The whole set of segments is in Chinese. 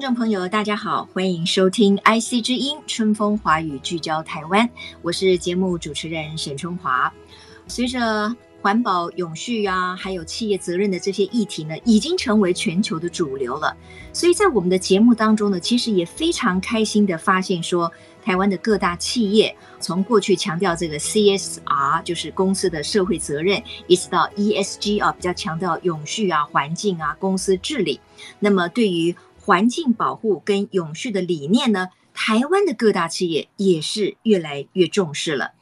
听众朋友，大家好，欢迎收听 IC 之音春风华语，聚焦台湾。我是节目主持人沈春华。随着环保、永续啊，还有企业责任的这些议题呢，已经成为全球的主流了。所以在我们的节目当中呢，其实也非常开心的发现说，台湾的各大企业从过去强调这个 CSR，就是公司的社会责任，一直到 ESG 啊，比较强调永续啊、环境啊、公司治理。那么对于环境保护跟永续的理念呢，台湾的各大企业也是越来越重视了，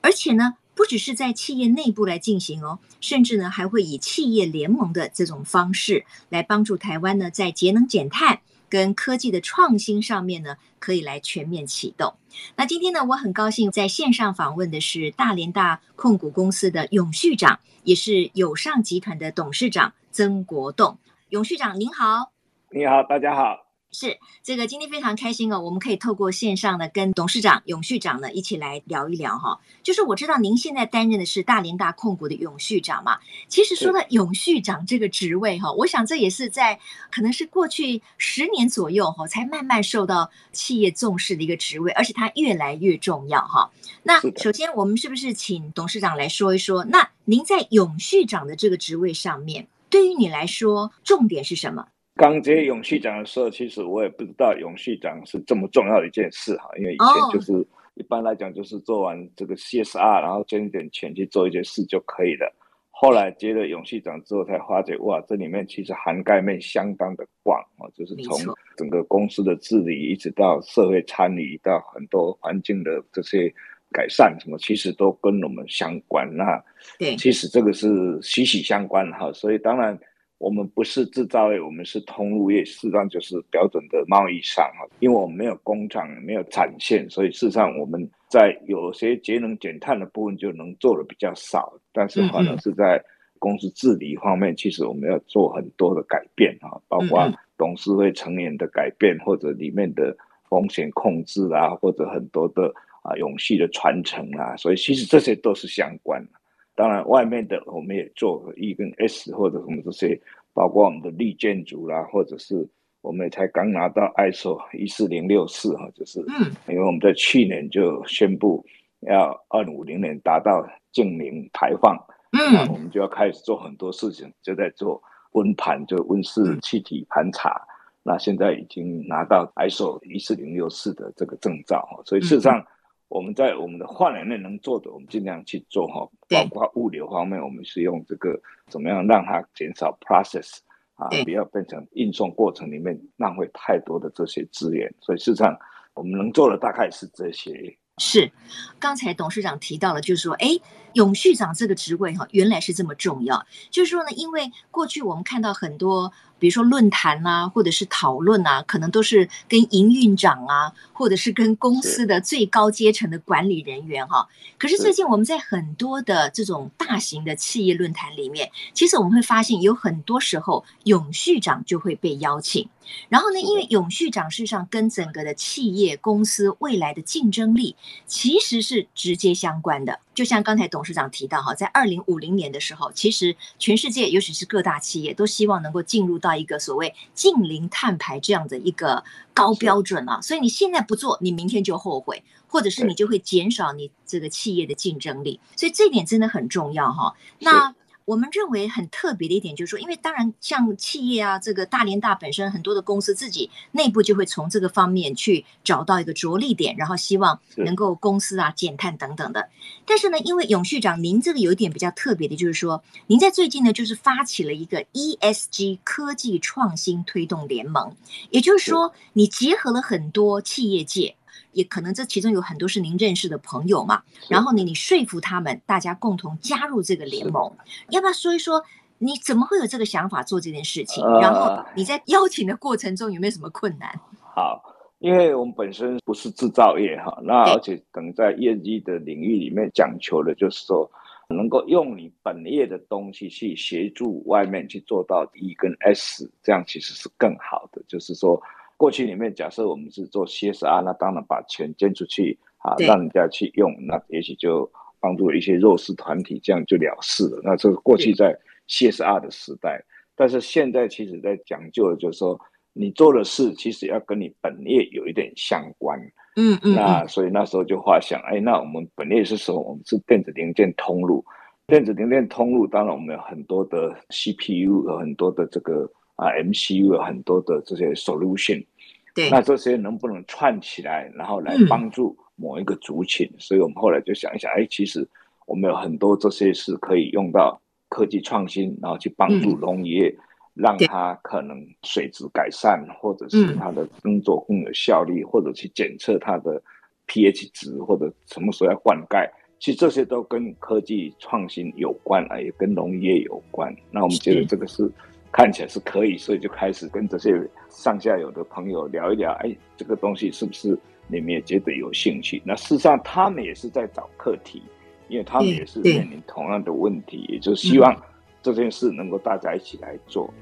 而且呢。不只是在企业内部来进行哦，甚至呢还会以企业联盟的这种方式来帮助台湾呢，在节能减碳跟科技的创新上面呢，可以来全面启动。那今天呢，我很高兴在线上访问的是大连大控股公司的永续长，也是友尚集团的董事长曾国栋。永续长您好。你好，大家好。是这个今天非常开心哦，我们可以透过线上呢，跟董事长永续长呢一起来聊一聊哈。就是我知道您现在担任的是大连大控股的永续长嘛，其实说到永续长这个职位哈，我想这也是在可能是过去十年左右哈，才慢慢受到企业重视的一个职位，而且它越来越重要哈。那首先我们是不是请董事长来说一说？那您在永续长的这个职位上面，对于你来说重点是什么？刚接永续奖的时候，其实我也不知道永续奖是这么重要的一件事哈，因为以前就是、oh. 一般来讲就是做完这个 CSR，然后捐一点钱去做一件事就可以了。后来接了永续奖之后，才发觉哇，这里面其实涵盖面相当的广啊，就是从整个公司的治理，一直到社会参与，到很多环境的这些改善什么，其实都跟我们相关。那对，其实这个是息息相关哈，所以当然。我们不是制造业，我们是通路业，事实上就是标准的贸易商啊。因为我们没有工厂，没有产线，所以事实上我们在有些节能减碳的部分就能做的比较少。但是反而是在公司治理方面，其实我们要做很多的改变啊，包括董事会成员的改变，或者里面的风险控制啊，或者很多的啊永续的传承啊。所以其实这些都是相关的。当然，外面的我们也做 E 跟 S 或者什么这些，包括我们的绿建筑啦，或者是我们也才刚拿到 ISO 一四零六四哈，就是，嗯，因为我们在去年就宣布要二零五零年达到净零排放，嗯，我们就要开始做很多事情，就在做温盘，就温室气体盘查，嗯，那现在已经拿到 ISO 一四零六四的这个证照哈，所以事实上。嗯我们在我们的范围内能做的，我们尽量去做哈。包括物流方面，我们是用这个怎么样让它减少 process 啊，不要变成运送过程里面浪费太多的这些资源。所以事实上，我们能做的大概是这些。是，刚才董事长提到了，就是说，哎，永续长这个职位哈，原来是这么重要。就是说呢，因为过去我们看到很多。比如说论坛啊，或者是讨论啊，可能都是跟营运长啊，或者是跟公司的最高阶层的管理人员哈。可是最近我们在很多的这种大型的企业论坛里面，其实我们会发现有很多时候永续长就会被邀请。然后呢，因为永续长势上跟整个的企业公司未来的竞争力其实是直接相关的。就像刚才董事长提到哈，在二零五零年的时候，其实全世界尤其是各大企业都希望能够进入到一个所谓近零碳排这样的一个高标准啊。所以你现在不做，你明天就后悔，或者是你就会减少你这个企业的竞争力。所以这一点真的很重要哈。那。我们认为很特别的一点就是说，因为当然像企业啊，这个大联大本身很多的公司自己内部就会从这个方面去找到一个着力点，然后希望能够公司啊减碳等等的。但是呢，因为永续长您这个有一点比较特别的，就是说您在最近呢就是发起了一个 ESG 科技创新推动联盟，也就是说你结合了很多企业界。也可能这其中有很多是您认识的朋友嘛。然后呢，你说服他们，大家共同加入这个联盟，要不要说一说你怎么会有这个想法做这件事情？然后你在邀请的过程中有没有什么困难？好，因为我们本身不是制造业哈，那而且等在业绩的领域里面讲求的就是说。能够用你本业的东西去协助外面去做到 E 跟 S，这样其实是更好的。就是说，过去里面假设我们是做 CSR，那当然把钱捐出去啊，让人家去用，那也许就帮助一些弱势团体，这样就了事了。那这是过去在 CSR 的时代，但是现在其实在讲究的就是说，你做的事其实要跟你本业有一点相关。嗯嗯，那所以那时候就画想，哎，那我们本业是什么？我们是电子零件通路，电子零件通路，当然我们有很多的 CPU，有很多的这个啊 MCU，有很多的这些 solution。对，那这些能不能串起来，然后来帮助某一个族群？嗯、所以我们后来就想一想，哎，其实我们有很多这些是可以用到科技创新，然后去帮助农业。嗯让它可能水质改善，或者是它的耕作更有效率，嗯、或者去检测它的 pH 值，或者什么时候要灌溉，其实这些都跟科技创新有关啊，也跟农业有关。那我们觉得这个是看起来是可以，所以就开始跟这些上下游的朋友聊一聊，哎，这个东西是不是你们也觉得有兴趣？那事实上他们也是在找课题，因为他们也是面临同样的问题，也就是希望。这件事能够大家一起来做。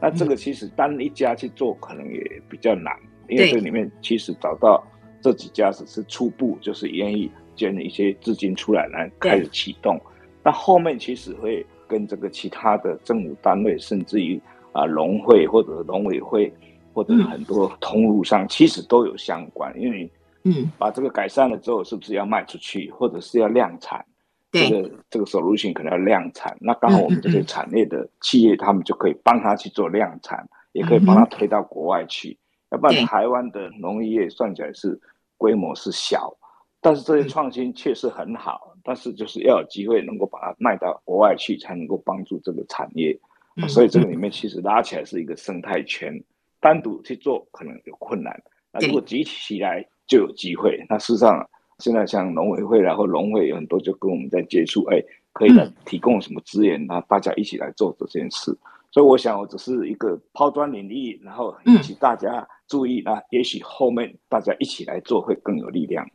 那这个其实单一家去做可能也比较难，因为这里面其实找到这几家只是初步，就是愿意捐一些资金出来来开始启动。那后面其实会跟这个其他的政府单位，甚至于啊农会或者农委会。或者很多通路上其实都有相关，因为嗯，把这个改善了之后，是不是要卖出去，或者是要量产？这个这个 solution 可能要量产，那刚好我们这些产业的企业，他们就可以帮他去做量产，也可以帮他推到国外去。要不然台湾的农业算起来是规模是小，但是这些创新确实很好，但是就是要有机会能够把它卖到国外去，才能够帮助这个产业。所以这个里面其实拉起来是一个生态圈。单独去做可能有困难，那如果集起来就有机会。那事实上，现在像农委会然后农会有很多就跟我们在接触，哎，可以来提供什么资源，那大家一起来做这件事。所以我想，我只是一个抛砖引玉，然后引起大家注意，那也许后面大家一起来做会更有力量。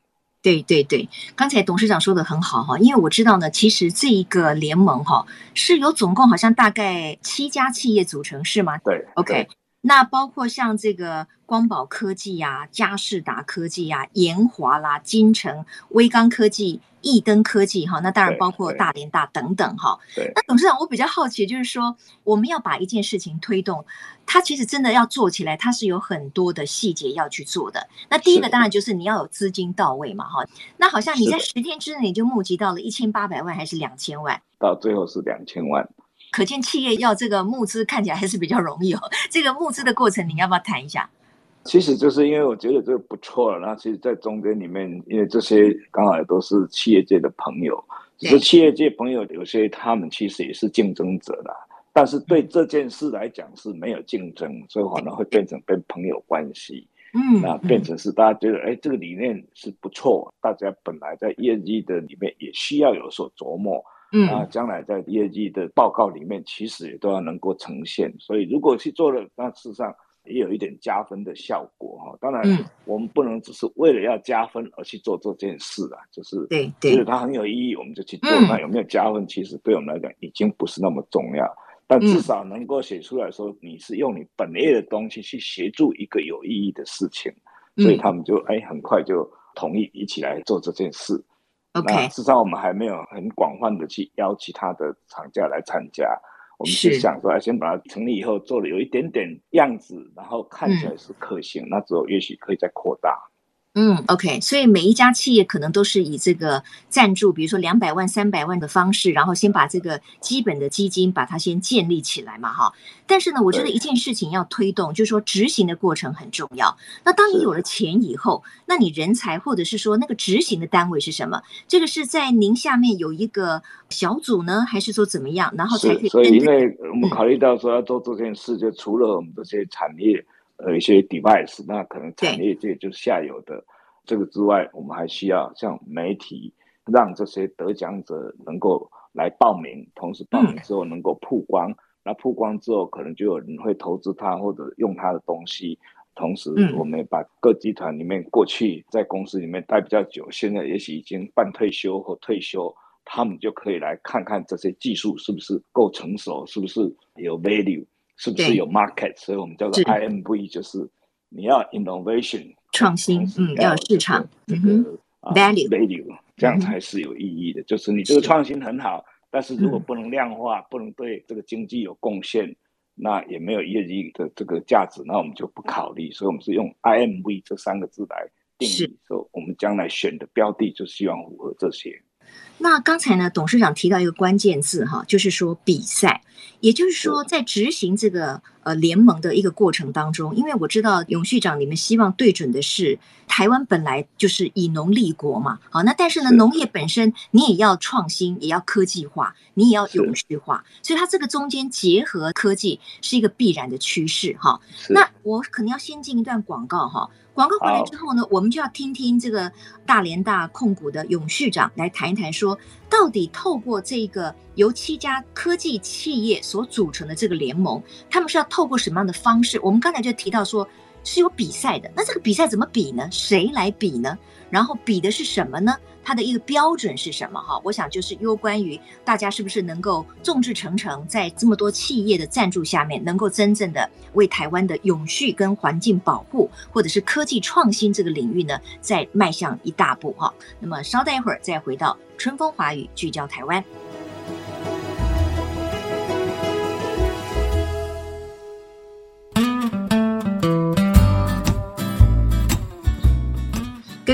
对对对，刚才董事长说的很好哈，因为我知道呢，其实这一个联盟哈是由总共好像大概七家企业组成，是吗？对，OK。那包括像这个光宝科技呀、啊、佳士达科技呀、啊、研华啦、金城、威刚科技、易登科技哈，那当然包括大连大等等哈。对。那董事长，我比较好奇，就是说我们要把一件事情推动，它其实真的要做起来，它是有很多的细节要去做的。那第一个当然就是你要有资金到位嘛哈。那好像你在十天之内就募集到了一千八百万还是两千万？到最后是两千万。可见企业要这个募资看起来还是比较容易哦。这个募资的过程，你要不要谈一下？其实就是因为我觉得这个不错了。那其实，在中间里面，因为这些刚好也都是企业界的朋友，只是企业界朋友有些他们其实也是竞争者啦。但是对这件事来讲是没有竞争，所以可能会变成跟朋友关系。嗯，那变成是大家觉得，哎，这个理念是不错，大家本来在业绩的里面也需要有所琢磨。嗯，啊，将来在业绩的报告里面，其实也都要能够呈现。所以，如果去做了，那事实上也有一点加分的效果哈。当然，我们不能只是为了要加分而去做这件事啊，就是对，觉得它很有意义，我们就去做。那有没有加分，其实对我们来讲已经不是那么重要。但至少能够写出来说，你是用你本业的东西去协助一个有意义的事情，所以他们就哎很快就同意一起来做这件事。事实上，我们还没有很广泛的去邀其他的厂家来参加。我们是想说，先把它成立以后，做了有一点点样子，然后看起来是可行，嗯、那之后也许可以再扩大。嗯，OK，所以每一家企业可能都是以这个赞助，比如说两百万、三百万的方式，然后先把这个基本的基金把它先建立起来嘛，哈。但是呢，我觉得一件事情要推动，就是说执行的过程很重要。那当你有了钱以后，那你人才或者是说那个执行的单位是什么？这个是在您下面有一个小组呢，还是说怎么样？然后才可以。所以，因为我们考虑到说要做这件事，就除了我们这些产业。呃，一些 device，那可能产业界就是下游的这个之外，我们还需要像媒体，让这些得奖者能够来报名，同时报名之后能够曝光。那曝光之后，可能就有人会投资他或者用他的东西。同时，我们把各集团里面过去在公司里面待比较久，现在也许已经半退休或退休，他们就可以来看看这些技术是不是够成熟，是不是有 value。是不是有 market？所以我们叫做 IMV，就是你要 innovation 创新，嗯，要有市场，这个 value value，这样才是有意义的。就是你这个创新很好，但是如果不能量化，不能对这个经济有贡献，那也没有业绩的这个价值，那我们就不考虑。所以我们是用 IMV 这三个字来定义，说我们将来选的标的就希望符合这些。那刚才呢，董事长提到一个关键字哈，就是说比赛，也就是说在执行这个呃联盟的一个过程当中，因为我知道永续长你们希望对准的是台湾本来就是以农立国嘛，好，那但是呢，农业本身你也要创新，也要科技化，你也要永续化，所以它这个中间结合科技是一个必然的趋势哈。那我可能要先进一段广告哈。广告回来之后呢，我们就要听听这个大连大控股的永续长来谈一谈，说到底透过这个由七家科技企业所组成的这个联盟，他们是要透过什么样的方式？我们刚才就提到说是有比赛的，那这个比赛怎么比呢？谁来比呢？然后比的是什么呢？它的一个标准是什么？哈，我想就是攸关于大家是不是能够众志成城，在这么多企业的赞助下面，能够真正的为台湾的永续跟环境保护，或者是科技创新这个领域呢，再迈向一大步哈。那么稍待一会儿再回到春风华语，聚焦台湾。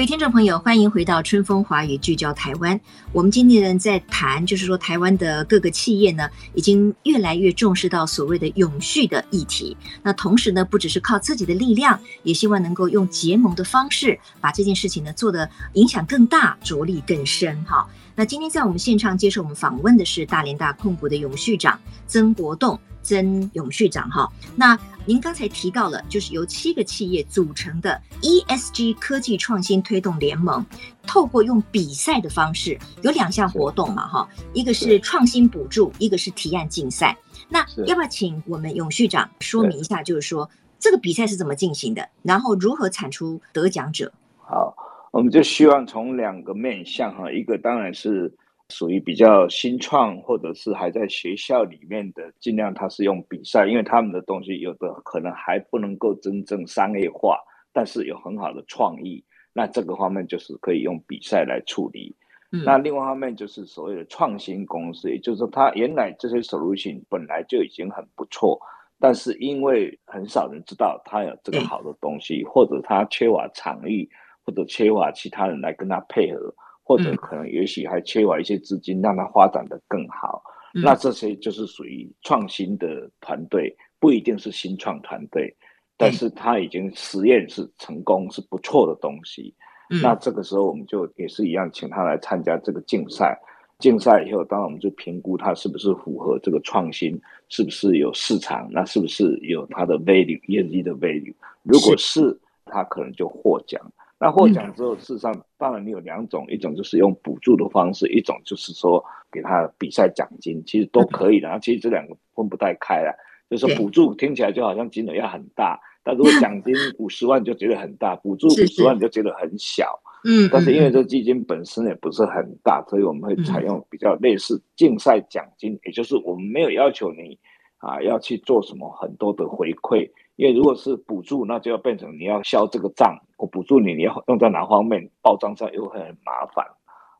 听众朋友，欢迎回到春风华语，聚焦台湾。我们今天呢在谈，就是说台湾的各个企业呢，已经越来越重视到所谓的永续的议题。那同时呢，不只是靠自己的力量，也希望能够用结盟的方式，把这件事情呢做得影响更大，着力更深。哈，那今天在我们现场接受我们访问的是大连大控股的永续长曾国栋。曾永续长哈，那您刚才提到了，就是由七个企业组成的 ESG 科技创新推动联盟，透过用比赛的方式，有两项活动嘛哈，一个是创新补助，一个是提案竞赛。那要不要请我们永续长说明一下，就是说这个比赛是怎么进行的，然后如何产出得奖者？好，我们就希望从两个面向哈，一个当然是。属于比较新创，或者是还在学校里面的，尽量他是用比赛，因为他们的东西有的可能还不能够真正商业化，但是有很好的创意，那这个方面就是可以用比赛来处理。嗯、那另外一方面就是所谓的创新公司，也就是说，它原来这些 solution 本来就已经很不错，但是因为很少人知道它有这个好的东西，嗯、或者他缺乏场域，或者缺乏其他人来跟他配合。或者可能也许还缺乏一些资金，让它发展的更好。嗯、那这些就是属于创新的团队，不一定是新创团队，但是他已经实验是成功，是不错的东西。嗯、那这个时候我们就也是一样，请他来参加这个竞赛。竞赛以后，当然我们就评估他是不是符合这个创新，是不是有市场，那是不是有它的 value，业绩的 value。如果是，他可能就获奖。那获奖之后，事实上当然你有两种，一种就是用补助的方式，一种就是说给他比赛奖金，其实都可以的。然后其实这两个分不太开了，就是说补助听起来就好像金额要很大，但如果奖金 五十万就觉得很大，补助五十万就觉得很小。嗯，但是因为这基金本身也不是很大，所以我们会采用比较类似竞赛奖金，也就是我们没有要求你啊要去做什么很多的回馈。因为如果是补助，那就要变成你要销这个账，我补助你，你要用在哪方面，报账上又会很麻烦，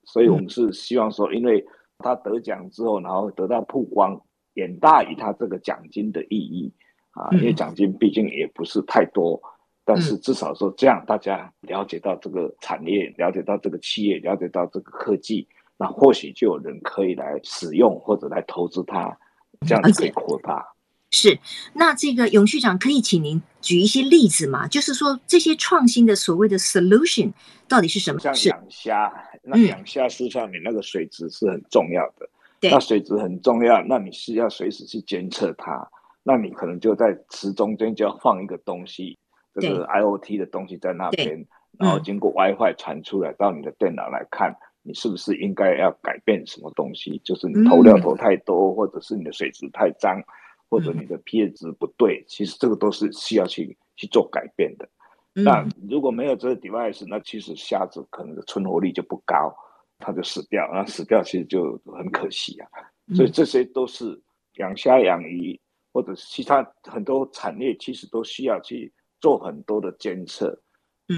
所以我们是希望说，因为他得奖之后，然后得到曝光，远大于他这个奖金的意义啊，因为奖金毕竟也不是太多，但是至少说这样，大家了解到这个产业，了解到这个企业，了解到这个科技，那或许就有人可以来使用或者来投资它，这样子可以扩大。是，那这个永续长可以请您举一些例子吗？就是说这些创新的所谓的 solution 到底是什么？像养虾，那养虾事实上你那个水质是很重要的，那水质很重要，那你是要随时去监测它，那你可能就在池中间就要放一个东西。这个 IoT 的东西在那边，然后经过 WiFi 传出来到你的电脑来看，你是不是应该要改变什么东西？就是你投料投太多，或者是你的水质太脏，或者你的 pH 值不对，其实这个都是需要去去做改变的。那如果没有这个 device，那其实虾子可能的存活率就不高，它就死掉，那死掉其实就很可惜啊。所以这些都是养虾、养鱼或者其他很多产业，其实都需要去。做很多的监测，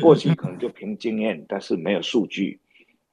过去可能就凭经验，但是没有数据。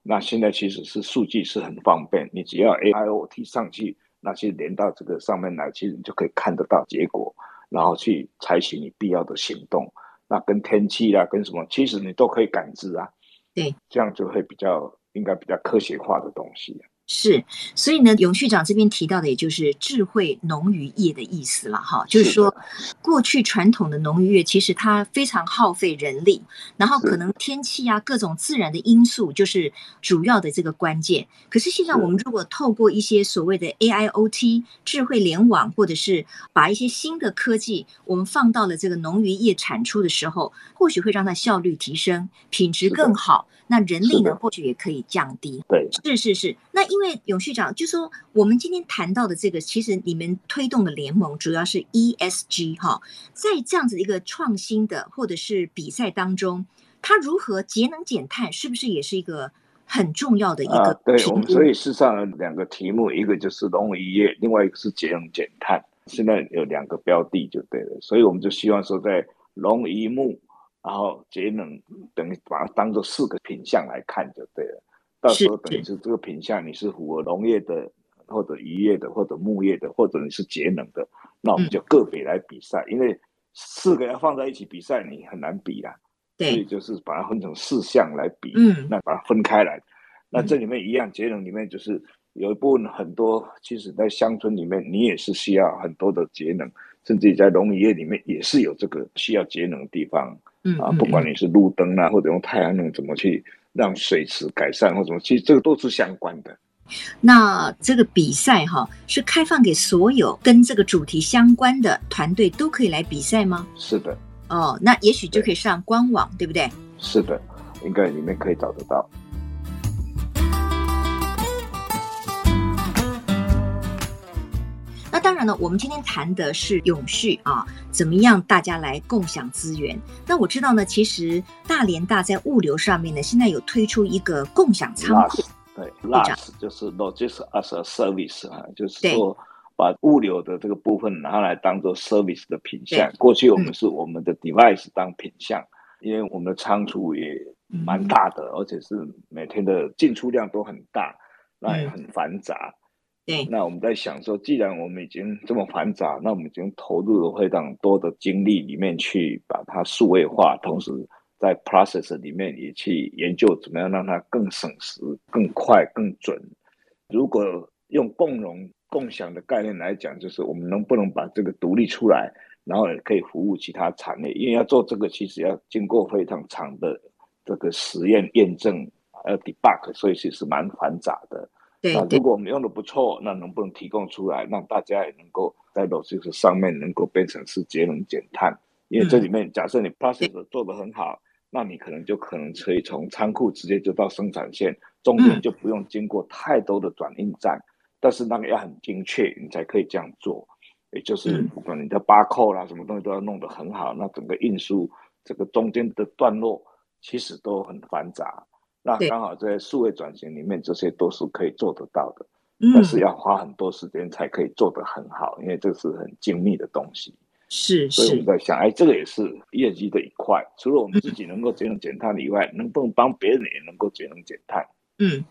那现在其实是数据是很方便，你只要 AIoT 上去，那其实连到这个上面来，其实你就可以看得到结果，然后去采取你必要的行动。那跟天气啊，跟什么，其实你都可以感知啊。对，这样就会比较应该比较科学化的东西。是，所以呢，永续长这边提到的，也就是智慧农渔业的意思了哈。就是说，过去传统的农渔业其实它非常耗费人力，然后可能天气啊各种自然的因素就是主要的这个关键。可是现在我们如果透过一些所谓的 AIoT 智慧联网，或者是把一些新的科技我们放到了这个农渔业产出的时候，或许会让它效率提升，品质更好。那人力呢，或许也可以降低。对，是是是。那因为永续长就说，我们今天谈到的这个，其实你们推动的联盟主要是 ESG 哈，在这样子一个创新的或者是比赛当中，它如何节能减碳，是不是也是一个很重要的一个？啊，对，我们所以事实上两个题目，一个就是农渔业，另外一个是节能减碳。现在有两个标的就对了，所以我们就希望说在农渔牧。然后节能等于把它当做四个品项来看就对了。到时候等于是这个品项你是符合农业的，或者渔业的，或者牧业的，或者你是节能的，那我们就个别来比赛。因为四个要放在一起比赛，你很难比啊。所以就是把它分成四项来比。嗯。那把它分开来。那这里面一样，节能里面就是有一部分很多，其实在乡村里面，你也是需要很多的节能，甚至在农业里面也是有这个需要节能的地方。嗯啊，不管你是路灯啊，或者用太阳能怎么去让水池改善或什么，其实这个都是相关的。那这个比赛哈，是开放给所有跟这个主题相关的团队都可以来比赛吗？是的。哦，那也许就可以上官网，对，对不对？是的，应该里面可以找得到。那当然了，我们今天谈的是永续啊，怎么样大家来共享资源？那我知道呢，其实大连大在物流上面呢，现在有推出一个共享仓库。对，LaaS 就是 Logistics as a Service 啊，就是说把物流的这个部分拿来当做 service 的品项。过去我们是我们的 device 当品项，嗯，因为我们的仓储也蛮大的，嗯，而且是每天的进出量都很大，那也很繁杂。嗯对，那我们在想说，既然我们已经这么繁杂，那我们已经投入了非常多的精力里面去把它数位化，同时在 process 里面也去研究怎么样让它更省时、更快、更准。如果用共融、共享的概念来讲，就是我们能不能把这个独立出来，然后也可以服务其他产业？因为要做这个，其实要经过非常长的这个实验验证，还要 debug，所以其实蛮繁杂的。那如果我们用的不错，那能不能提供出来，让大家也能够在 logistics 上面能够变成是节能减碳？因为这里面假设你 process 做得很好，那你可能就可能可以从仓库直接就到生产线，中间就不用经过太多的转运站。但是那个要很精确，你才可以这样做。也就是不管你的 barcode 啦，什么东西都要弄得很好，那整个运输这个中间的段落其实都很繁杂。那刚好在数位转型里面，这些都是可以做得到的，但是要花很多时间才可以做得很好，因为这是很精密的东西。是，所以我们在想，哎，这个也是业绩的一块。除了我们自己能够节能减碳以外，能不能帮别人也能够节能减碳？嗯，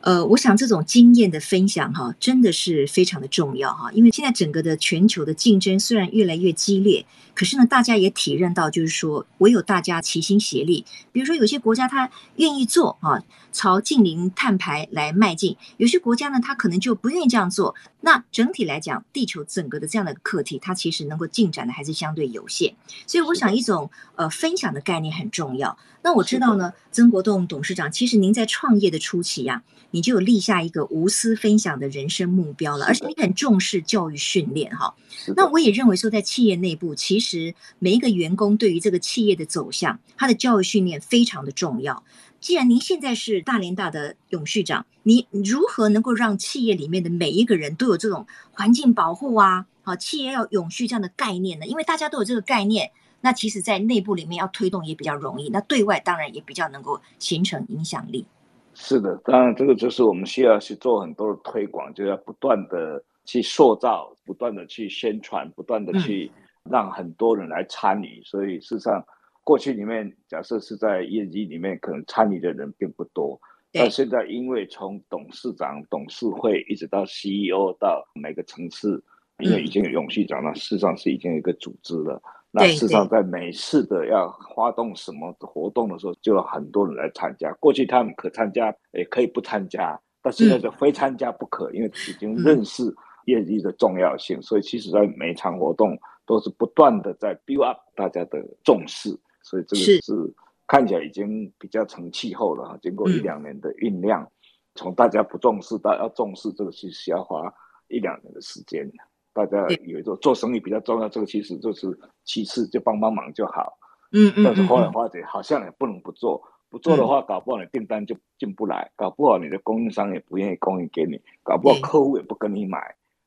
呃，我想这种经验的分享哈，真的是非常的重要哈，因为现在整个的全球的竞争虽然越来越激烈，可是呢，大家也体认到，就是说，唯有大家齐心协力。比如说，有些国家它愿意做啊，朝近零碳排来迈进；有些国家呢，它可能就不愿意这样做。那整体来讲，地球整个的这样的课题，它其实能够进展的还是相对有限。所以，我想一种呃分享的概念很重要。那我知道呢，曾国栋董事长，其实您在创业的初期呀、啊，你就有立下一个无私分享的人生目标了，而且你很重视教育训练哈。那我也认为说，在企业内部，其实每一个员工对于这个企业的走向，他的教育训练非常的重要。既然您现在是大连大的永续长，你如何能够让企业里面的每一个人都有这种环境保护啊，好，企业要永续这样的概念呢？因为大家都有这个概念。那其实，在内部里面要推动也比较容易，那对外当然也比较能够形成影响力。是的，当然这个就是我们需要去做很多的推广，就要不断的去塑造，不断的去宣传，不断的去让很多人来参与。嗯、所以事实上，过去里面假设是在业绩里面可能参与的人并不多，但现在因为从董事长、董事会一直到 CEO 到每个层次，因为已经有永续长了，嗯、事实上是已经有一个组织了。那事实上，在每次的要发动什么活动的时候，就有很多人来参加。过去他们可参加，也可以不参加，但现在就非参加不可，因为已经认识业绩的重要性。所以，其实，在每一场活动都是不断的在 build up 大家的重视。所以，这个是看起来已经比较成气候了。经过一两年的酝酿，从大家不重视到要重视，这个其实要花一两年的时间。大家以为做做生意比较重要，这个其实就是其次，就帮帮忙就好。嗯嗯。但是后来发觉好像也不能不做，不做的话，搞不好你订单就进不来，搞不好你的供应商也不愿意供应给你，搞不好客户也不跟你买，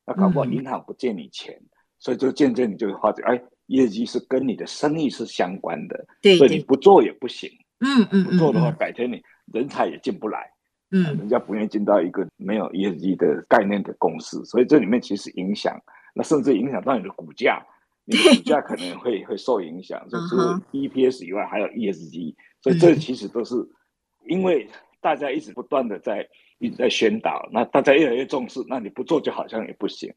那搞不好银行不借你钱，所以就渐渐你就会发觉，哎，业绩是跟你的生意是相关的，对，所以你不做也不行。嗯嗯。不做的话，改天你人才也进不来。嗯。人家不愿意进到一个没有业绩的概念的公司，所以这里面其实影响。那甚至影响到你的股价，你的股价可能会会受影响。就除了 EPS 以外，还有 ESG，所以这其实都是因为大家一直不断的在一直在宣导，那大家越来越重视，那你不做就好像也不行。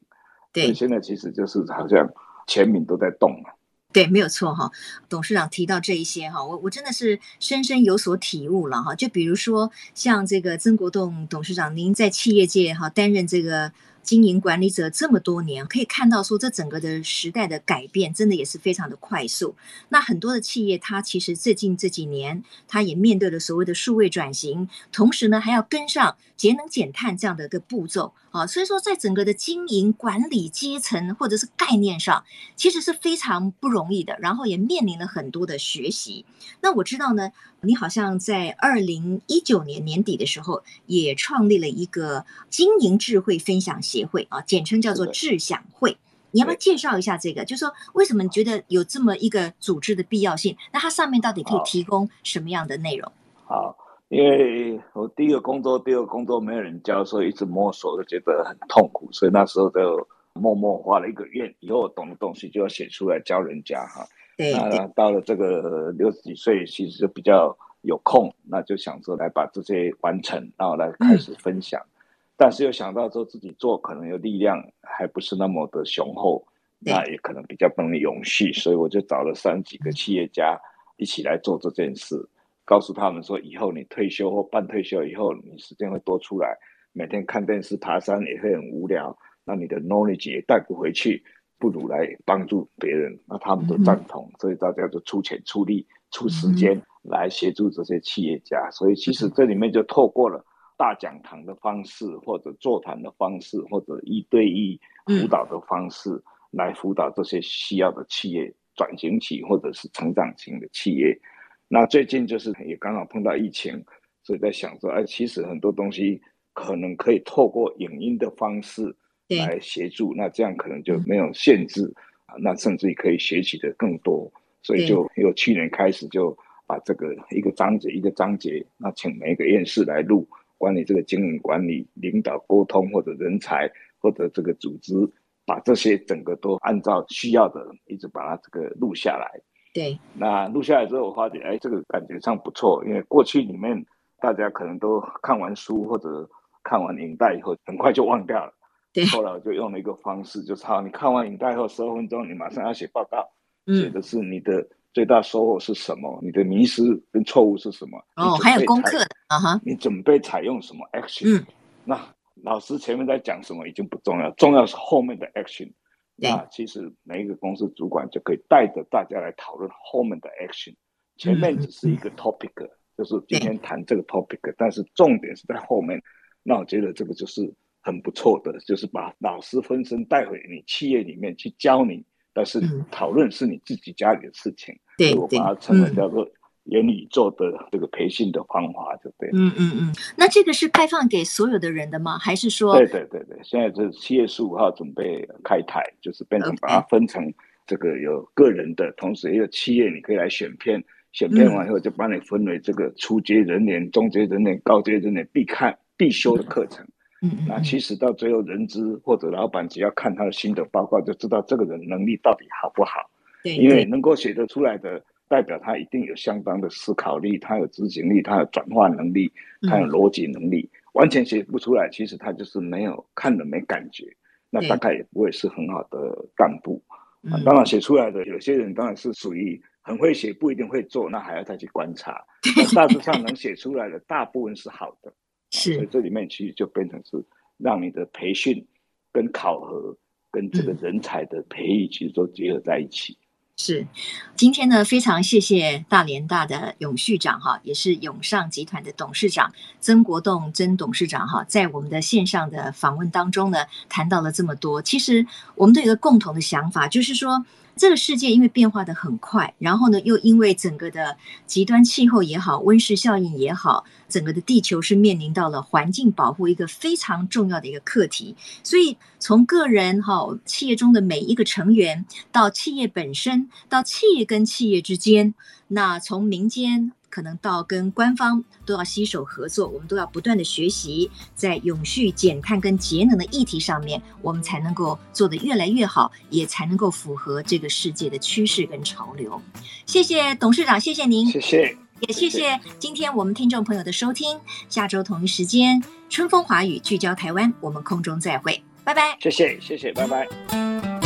对，所以现在其实就是好像全民都在动嘛。对，没有错哈。董事长提到这一些哈，我我真的是深深有所体悟了哈。就比如说像这个曾国栋董事长，您在企业界哈担任这个。经营管理者这么多年，可以看到说，这整个的时代的改变，真的也是非常的快速。那很多的企业，它其实最近这几年，它也面对了所谓的数位转型，同时呢，还要跟上节能减碳这样的一个步骤啊。所以说，在整个的经营管理阶层或者是概念上，其实是非常不容易的。然后也面临了很多的学习。那我知道呢，你好像在二零一九年年底的时候，也创立了一个经营智慧分享协会啊，简称叫做智享会。你要不要介绍一下这个？就是说，为什么你觉得有这么一个组织的必要性？那它上面到底可以提供什么样的内容？好，因为我第一个工作，第二个工作没有人教，所以一直摸索，就觉得很痛苦，所以那时候就默默画了一个愿，以后懂的东西就要写出来教人家哈。对，那到了这个六十几岁，其实就比较有空，那就想着来把这些完成，然后来开始分享。嗯。但是又想到说自己做可能有力量还不是那么的雄厚，那也可能比较不能永续，所以我就找了三几个企业家一起来做这件事，告诉他们说，以后你退休或半退休以后，你时间会多出来，每天看电视爬山也会很无聊，那你的 knowledge 也带不回去，不如来帮助别人，那他们都赞同，所以大家就出钱出力出时间来协助这些企业家，所以其实这里面就透过了。大讲堂的方式，或者座谈的方式，或者一对一辅导的方式，嗯、来辅导这些需要的企业转型期或者是成长型的企业。那最近就是也刚好碰到疫情，所以在想说，哎，其实很多东西可能可以透过影音的方式来协助，那这样可能就没有限制啊，那甚至于可以学习的更多。所以就由去年开始就把这个一个章节一个章节，那请每一个院士来录。管理这个经营管理、领导沟通或者人才或者这个组织，把这些整个都按照需要的，一直把它这个录下来。对，那录下来之后，我发觉哎，这个感觉上不错，因为过去里面大家可能都看完书或者看完影带以后，很快就忘掉了。对。后来我就用了一个方式，就是好，你看完影带后十二分钟，你马上要写报告，写的是你的最大收获是什么，嗯、你的迷失跟错误是什么。哦，还有功课啊哈。你准备采用什么 action？嗯。那老师前面在讲什么已经不重要，重要是后面的 action。那其实每一个公司主管就可以带着大家来讨论后面的 action。前面只是一个 topic，、嗯、就是今天谈这个 topic，但是重点是在后面。那我觉得这个就是很不错的，就是把老师分身带回你企业里面去教你，但是讨论是你自己家里的事情。对、嗯，我把它称为叫做元宇宙的这个培训的方法，就对。嗯嗯嗯。那这个是开放给所有的人的吗？还是说？对对对对，现在是七月十五号准备开台，就是变成把它分成这个有个人的，同时也有企业，你可以来选片。选片完以后，就把你分为这个初阶人员、中阶人员、高阶人员必看必修的课程。嗯，那其实到最后，人资或者老板只要看他的心得报告，就知道这个人能力到底好不好。对，因为能够写得出来的，代表他一定有相当的思考力，他有执行力，他有转化能力，他有逻辑能力。完全写不出来，其实他就是没有看了没感觉，那大概也不会是很好的干部。当然写出来的有些人当然是属于。很会写不一定会做，那还要再去观察。大致上能写出来的大部分是好的，是。所以这里面其实就变成是让你的培训、跟考核、跟这个人才的培育，其实都结合在一起。是。今天呢，非常谢谢大连大的永续长哈，也是永尚集团的董事长曾国栋曾董事长哈，在我们的线上的访问当中呢，谈到了这么多。其实我们都有一个共同的想法，就是说。这个世界因为变化的很快，然后呢，又因为整个的极端气候也好，温室效应也好，整个的地球是面临到了环境保护一个非常重要的一个课题。所以，从个人哈，企业中的每一个成员，到企业本身，到企业跟企业之间，那从民间。可能到跟官方都要携手合作，我们都要不断的学习，在永续、减碳跟节能的议题上面，我们才能够做得越来越好，也才能够符合这个世界的趋势跟潮流。谢谢董事长，谢谢您，谢谢，也谢谢今天我们听众朋友的收听。下周同一时间，春风华语聚焦台湾，我们空中再会，拜拜。谢谢，谢谢，拜拜。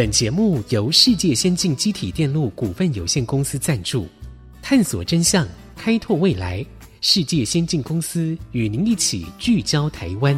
本节目由世界先进机体电路股份有限公司赞助，探索真相，开拓未来。世界先进公司与您一起聚焦台湾。